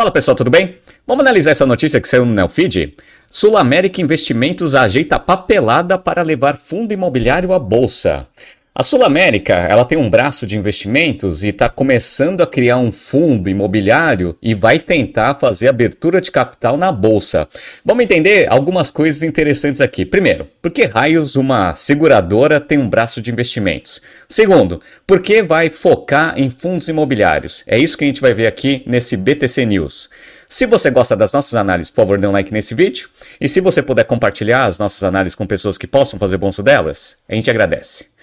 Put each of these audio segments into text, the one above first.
Fala pessoal, tudo bem? Vamos analisar essa notícia que saiu no Neofeed? Sul América Investimentos ajeita papelada para levar fundo imobiliário à bolsa. A Sul América, ela tem um braço de investimentos e está começando a criar um fundo imobiliário e vai tentar fazer abertura de capital na bolsa. Vamos entender algumas coisas interessantes aqui. Primeiro, por que raios uma seguradora tem um braço de investimentos? Segundo, por que vai focar em fundos imobiliários? É isso que a gente vai ver aqui nesse BTC News. Se você gosta das nossas análises, por favor, dê um like nesse vídeo. E se você puder compartilhar as nossas análises com pessoas que possam fazer bom uso delas, a gente agradece.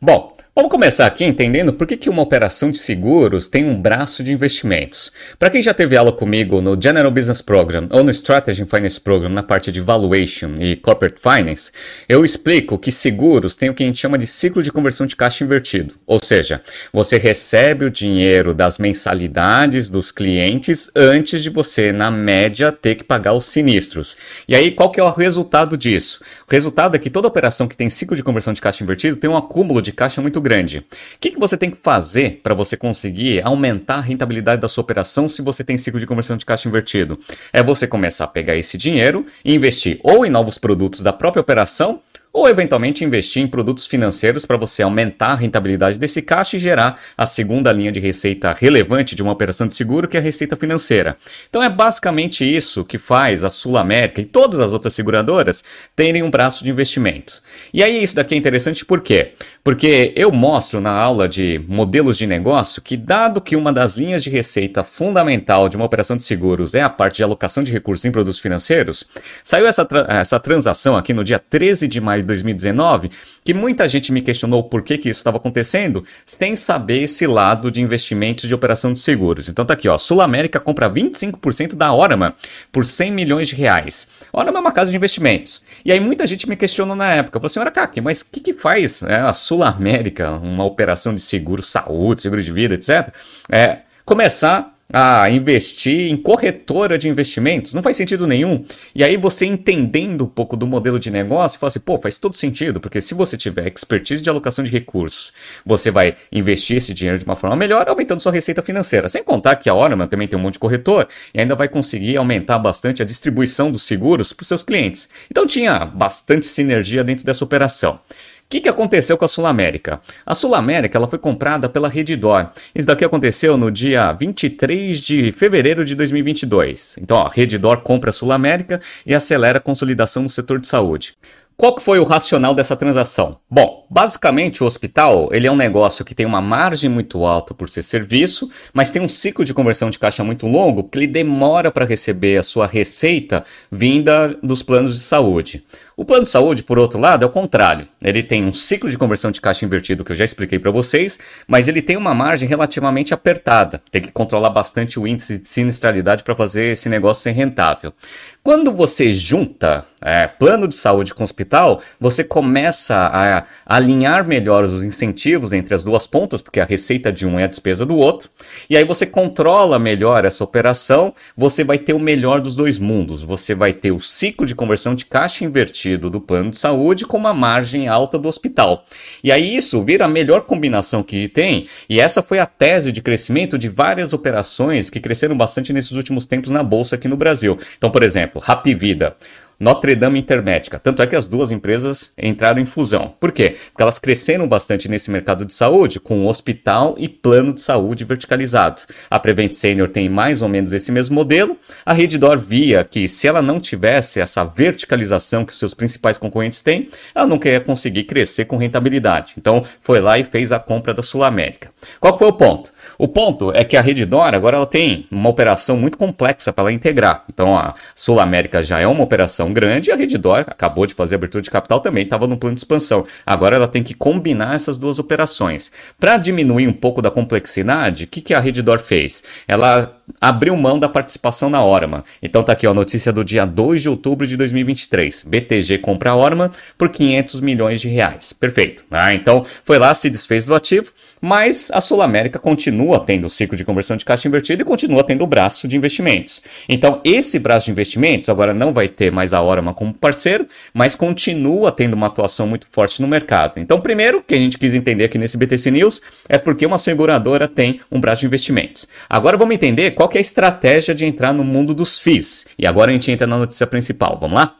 梦 Vamos começar aqui entendendo por que, uma operação de seguros tem um braço de investimentos. Para quem já teve aula comigo no General Business Program ou no Strategy Finance Program na parte de Valuation e Corporate Finance, eu explico que seguros têm o que a gente chama de ciclo de conversão de caixa invertido. Ou seja, você recebe o dinheiro das mensalidades dos clientes antes de você, na média, ter que pagar os sinistros. E aí, qual que é o resultado disso? O resultado é que toda operação que tem ciclo de conversão de caixa invertido tem um acúmulo de caixa muito grande. O que, que você tem que fazer para você conseguir aumentar a rentabilidade da sua operação se você tem ciclo de conversão de caixa invertido? É você começar a pegar esse dinheiro e investir ou em novos produtos da própria operação ou eventualmente investir em produtos financeiros para você aumentar a rentabilidade desse caixa e gerar a segunda linha de receita relevante de uma operação de seguro, que é a receita financeira. Então é basicamente isso que faz a Sul América e todas as outras seguradoras terem um braço de investimento. E aí isso daqui é interessante por quê? Porque eu mostro na aula de modelos de negócio que dado que uma das linhas de receita fundamental de uma operação de seguros é a parte de alocação de recursos em produtos financeiros, saiu essa, tra essa transação aqui no dia 13 de maio 2019, que muita gente me questionou por que, que isso estava acontecendo, sem saber esse lado de investimentos de operação de seguros. Então tá aqui, ó, Sul América compra 25% da Orama por 100 milhões de reais. Orama é uma casa de investimentos. E aí muita gente me questionou na época, falou, senhora Kaki, mas o que, que faz é, a Sul América, uma operação de seguro, saúde, seguro de vida, etc., é, começar a investir em corretora de investimentos, não faz sentido nenhum. E aí você entendendo um pouco do modelo de negócio, fala assim, pô, faz todo sentido, porque se você tiver expertise de alocação de recursos, você vai investir esse dinheiro de uma forma melhor, aumentando sua receita financeira. Sem contar que a Orman também tem um monte de corretor e ainda vai conseguir aumentar bastante a distribuição dos seguros para os seus clientes. Então tinha bastante sinergia dentro dessa operação. O que, que aconteceu com a Sul América? A Sul América ela foi comprada pela Redditor. Isso daqui aconteceu no dia 23 de fevereiro de 2022. Então, a Redditor compra a Sul América e acelera a consolidação no setor de saúde. Qual que foi o racional dessa transação? Bom, basicamente o hospital ele é um negócio que tem uma margem muito alta por ser serviço, mas tem um ciclo de conversão de caixa muito longo que ele demora para receber a sua receita vinda dos planos de saúde. O plano de saúde, por outro lado, é o contrário. Ele tem um ciclo de conversão de caixa invertido que eu já expliquei para vocês, mas ele tem uma margem relativamente apertada. Tem que controlar bastante o índice de sinistralidade para fazer esse negócio ser rentável. Quando você junta é, plano de saúde com hospital, você começa a alinhar melhor os incentivos entre as duas pontas, porque a receita de um é a despesa do outro, e aí você controla melhor essa operação, você vai ter o melhor dos dois mundos. Você vai ter o ciclo de conversão de caixa invertido do plano de saúde com uma margem alta do hospital. E aí isso vira a melhor combinação que tem, e essa foi a tese de crescimento de várias operações que cresceram bastante nesses últimos tempos na bolsa aqui no Brasil. Então, por exemplo, exemplo, Rapvida. Notre Dame Intermédica. Tanto é que as duas empresas entraram em fusão. Por quê? Porque elas cresceram bastante nesse mercado de saúde, com hospital e plano de saúde verticalizado. A Prevent Senior tem mais ou menos esse mesmo modelo. A Reddor via que se ela não tivesse essa verticalização que seus principais concorrentes têm, ela não queria conseguir crescer com rentabilidade. Então foi lá e fez a compra da Sul América. Qual foi o ponto? O ponto é que a Reddor agora ela tem uma operação muito complexa para ela integrar. Então a Sul América já é uma operação grande e a Reddor acabou de fazer abertura de capital também, estava no plano de expansão. Agora ela tem que combinar essas duas operações. Para diminuir um pouco da complexidade, o que, que a Reddor fez? Ela abriu mão da participação na Orman. Então tá aqui ó, a notícia do dia 2 de outubro de 2023. BTG compra a Orman por 500 milhões de reais. Perfeito. Ah, então foi lá, se desfez do ativo, mas a Sul América continua tendo o ciclo de conversão de caixa invertido e continua tendo o braço de investimentos. Então esse braço de investimentos agora não vai ter mais a Orman como parceiro, mas continua tendo uma atuação muito forte no mercado. Então primeiro, que a gente quis entender aqui nesse BTC News é porque uma seguradora tem um braço de investimentos. Agora vamos entender qual é a estratégia de entrar no mundo dos FIIs. E agora a gente entra na notícia principal. Vamos lá?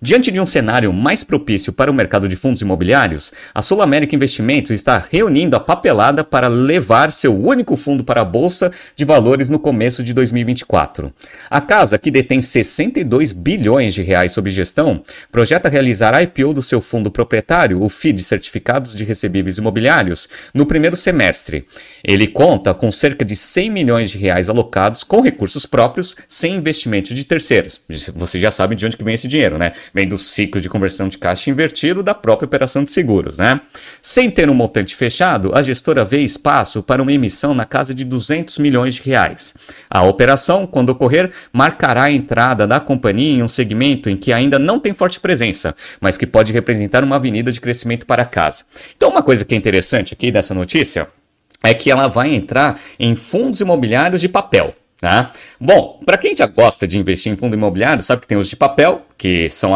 Diante de um cenário mais propício para o mercado de fundos imobiliários, a Sul América Investimentos está reunindo a papelada para levar seu único fundo para a Bolsa de Valores no começo de 2024. A casa, que detém 62 bilhões de reais sob gestão, projeta realizar a IPO do seu fundo proprietário, o FII de Certificados de Recebíveis Imobiliários, no primeiro semestre. Ele conta com cerca de 100 milhões de reais alocados com recursos próprios, sem investimento de terceiros. Você já sabe de onde que vem esse dinheiro, né? Vem do ciclo de conversão de caixa invertido da própria operação de seguros, né? Sem ter um montante fechado, a gestora vê espaço para uma emissão na casa de 200 milhões de reais. A operação, quando ocorrer, marcará a entrada da companhia em um segmento em que ainda não tem forte presença, mas que pode representar uma avenida de crescimento para a casa. Então, uma coisa que é interessante aqui dessa notícia é que ela vai entrar em fundos imobiliários de papel. Tá? Bom, para quem já gosta de investir em fundo imobiliário, sabe que tem os de papel, que são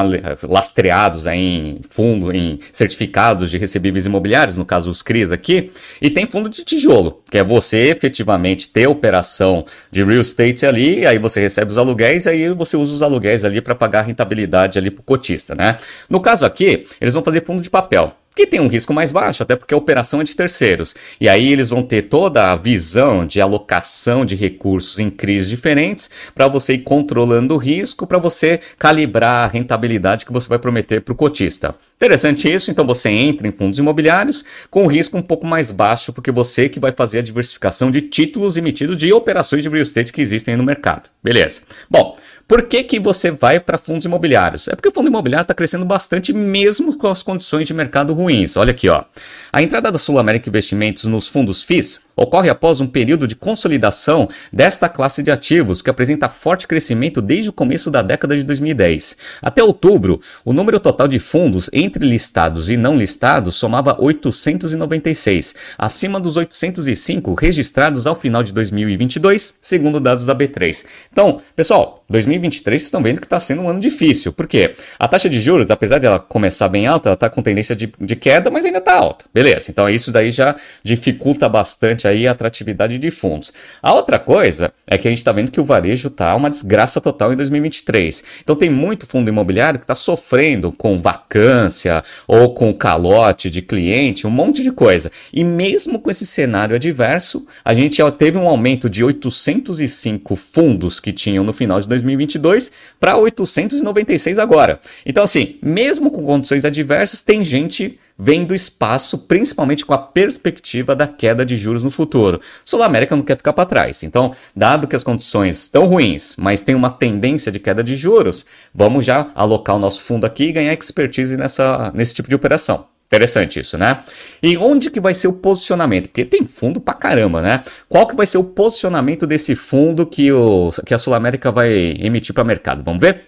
lastreados em fundo, em certificados de recebíveis imobiliários, no caso os CRIs aqui, e tem fundo de tijolo, que é você efetivamente ter operação de real estate ali, aí você recebe os aluguéis, aí você usa os aluguéis ali para pagar a rentabilidade ali para o cotista, né? No caso aqui, eles vão fazer fundo de papel que tem um risco mais baixo, até porque a operação é de terceiros. E aí eles vão ter toda a visão de alocação de recursos em crises diferentes para você ir controlando o risco, para você calibrar a rentabilidade que você vai prometer para o cotista. Interessante isso, então você entra em fundos imobiliários com um risco um pouco mais baixo, porque você que vai fazer a diversificação de títulos emitidos de operações de real estate que existem no mercado. Beleza. Bom, por que, que você vai para fundos imobiliários? É porque o fundo imobiliário está crescendo bastante, mesmo com as condições de mercado ruins. Olha aqui, ó. A entrada da Sul América Investimentos nos fundos FIIs ocorre após um período de consolidação desta classe de ativos, que apresenta forte crescimento desde o começo da década de 2010. Até outubro, o número total de fundos entre listados e não listados somava 896, acima dos 805 registrados ao final de 2022, segundo dados da B3. Então, pessoal, 2023 vocês estão vendo que está sendo um ano difícil. Por quê? A taxa de juros, apesar de ela começar bem alta, ela está com tendência de, de queda, mas ainda está alta. Beleza, então isso daí já dificulta bastante aí a atratividade de fundos. A outra coisa é que a gente está vendo que o varejo está uma desgraça total em 2023. Então tem muito fundo imobiliário que está sofrendo com vacância ou com calote de cliente, um monte de coisa. E mesmo com esse cenário adverso, a gente já teve um aumento de 805 fundos que tinham no final de 2022 para 896 agora. Então assim, mesmo com condições adversas, tem gente vendo espaço, principalmente com a perspectiva da queda de juros no futuro. Sul América não quer ficar para trás. Então, dado que as condições estão ruins, mas tem uma tendência de queda de juros, vamos já alocar o nosso fundo aqui e ganhar expertise nessa, nesse tipo de operação. Interessante isso, né? E onde que vai ser o posicionamento? Porque tem fundo pra caramba, né? Qual que vai ser o posicionamento desse fundo que, o, que a Sul América vai emitir para o mercado? Vamos ver?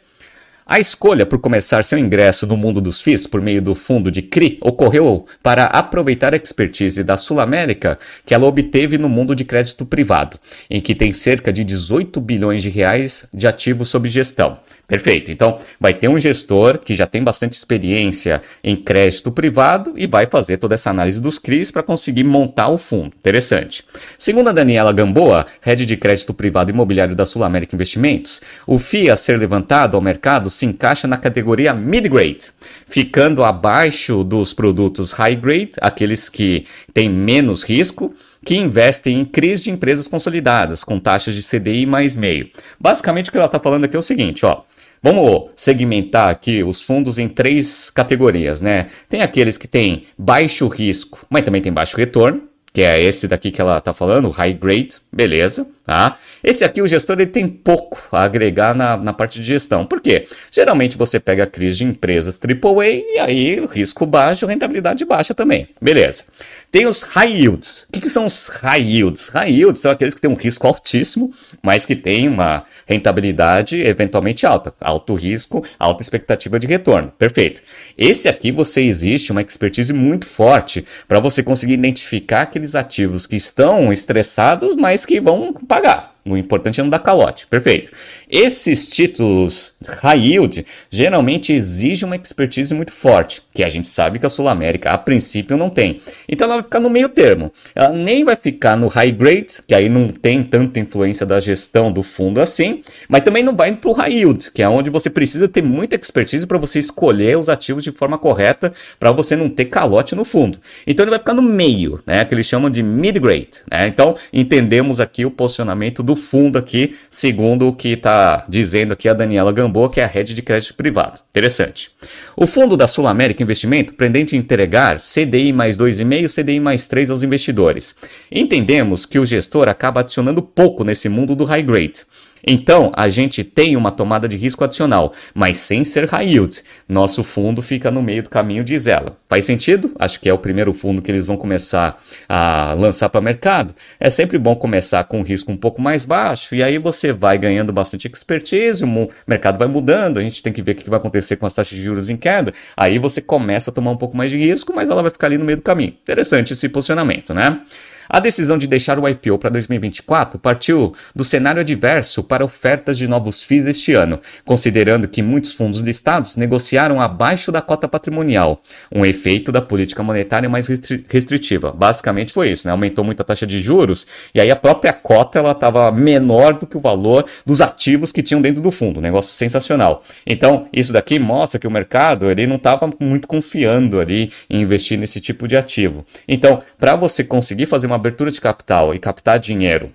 A escolha por começar seu ingresso no mundo dos FIIs por meio do fundo de CRI ocorreu para aproveitar a expertise da Sul América que ela obteve no mundo de crédito privado, em que tem cerca de 18 bilhões de reais de ativos sob gestão. Perfeito. Então, vai ter um gestor que já tem bastante experiência em crédito privado e vai fazer toda essa análise dos CRIs para conseguir montar o fundo. Interessante. Segundo a Daniela Gamboa, head de crédito privado imobiliário da Sul América Investimentos, o FII a ser levantado ao mercado se encaixa na categoria mid-grade, ficando abaixo dos produtos high-grade, aqueles que têm menos risco que investem em CRIs de empresas consolidadas, com taxas de CDI mais meio. Basicamente, o que ela está falando aqui é o seguinte, ó. Vamos segmentar aqui os fundos em três categorias, né? Tem aqueles que têm baixo risco, mas também tem baixo retorno, que é esse daqui que ela está falando, high grade, beleza. Tá? Esse aqui, o gestor, ele tem pouco a agregar na, na parte de gestão. Por quê? Geralmente você pega a crise de empresas AAA e aí risco baixo, rentabilidade baixa também. Beleza. Tem os high yields. O que, que, são os high yields? High yields são aqueles que têm um risco altíssimo, mas que têm uma rentabilidade eventualmente alta. Alto risco, alta expectativa de retorno. Perfeito. Esse aqui você existe uma expertise muito forte para você conseguir identificar aqueles ativos que estão estressados, mas que vão pagar. O importante é não dar calote. Perfeito. Esses títulos high yield geralmente exigem uma expertise muito forte, que a gente sabe que a Sul América a princípio não tem. Então ela vai ficar no meio termo. Ela nem vai ficar no high grade, que aí não tem tanta influência da gestão do fundo assim, mas também não vai para o high yield, que é onde você precisa ter muita expertise para você escolher os ativos de forma correta, para você não ter calote no fundo. Então ele vai ficar no meio, né, que eles chamam de mid grade. Né? Então entendemos aqui o posicionamento do fundo aqui, segundo o que está dizendo aqui a Daniela Gamboa, que é a rede de crédito privado. Interessante. O fundo da Sul América Investimento pretende entregar CDI mais 2,5, CDI mais 3 aos investidores. Entendemos que o gestor acaba adicionando pouco nesse mundo do high grade. Então, a gente tem uma tomada de risco adicional, mas sem ser high yield. Nosso fundo fica no meio do caminho, diz ela. Faz sentido? Acho que é o primeiro fundo que eles vão começar a lançar para o mercado. É sempre bom começar com um risco um pouco mais baixo, e aí você vai ganhando bastante expertise, o mercado vai mudando, a gente tem que ver o que vai acontecer com as taxas de juros em queda. Aí você começa a tomar um pouco mais de risco, mas ela vai ficar ali no meio do caminho. Interessante esse posicionamento, né? A decisão de deixar o IPO para 2024 partiu do cenário adverso para ofertas de novos FIIs este ano, considerando que muitos fundos listados negociaram abaixo da cota patrimonial, um efeito da política monetária mais restritiva. Basicamente foi isso, né? Aumentou muito a taxa de juros e aí a própria cota ela estava menor do que o valor dos ativos que tinham dentro do fundo, negócio sensacional. Então isso daqui mostra que o mercado ele não estava muito confiando ali em investir nesse tipo de ativo. Então para você conseguir fazer uma abertura de capital e captar dinheiro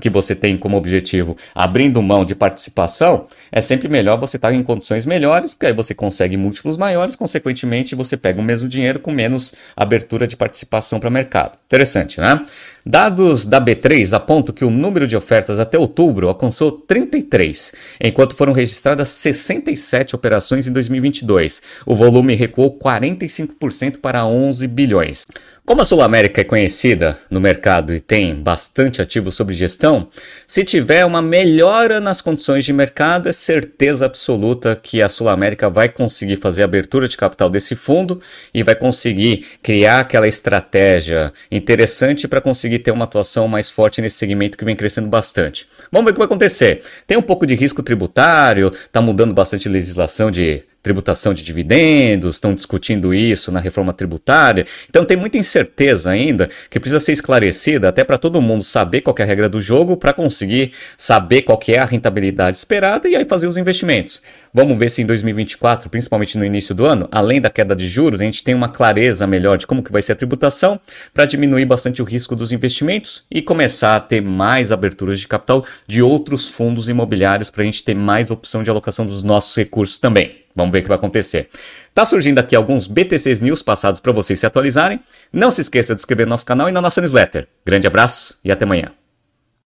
que você tem como objetivo abrindo mão de participação, é sempre melhor você estar em condições melhores, porque aí você consegue múltiplos maiores, consequentemente você pega o mesmo dinheiro com menos abertura de participação para mercado. Interessante, né? Dados da B3 apontam que o número de ofertas até outubro alcançou 33, enquanto foram registradas 67 operações em 2022. O volume recuou 45% para 11 bilhões. Como a Sul América é conhecida no mercado e tem bastante ativo sobre gestão, se tiver uma melhora nas condições de mercado, é certeza absoluta que a Sul América vai conseguir fazer a abertura de capital desse fundo e vai conseguir criar aquela estratégia interessante para conseguir ter uma atuação mais forte nesse segmento que vem crescendo bastante. Vamos ver o que vai acontecer. Tem um pouco de risco tributário, está mudando bastante legislação de tributação de dividendos, estão discutindo isso na reforma tributária. Então tem muita incerteza ainda que precisa ser esclarecida até para todo mundo saber qual é a regra do jogo para conseguir saber qual é a rentabilidade esperada e aí fazer os investimentos. Vamos ver se em 2024, principalmente no início do ano, além da queda de juros, a gente tem uma clareza melhor de como que vai ser a tributação para diminuir bastante o risco dos investimentos e começar a ter mais aberturas de capital de outros fundos imobiliários para a gente ter mais opção de alocação dos nossos recursos também. Vamos ver o que vai acontecer. Tá surgindo aqui alguns BTCs News passados para vocês se atualizarem. Não se esqueça de inscrever no nosso canal e na nossa newsletter. Grande abraço e até amanhã.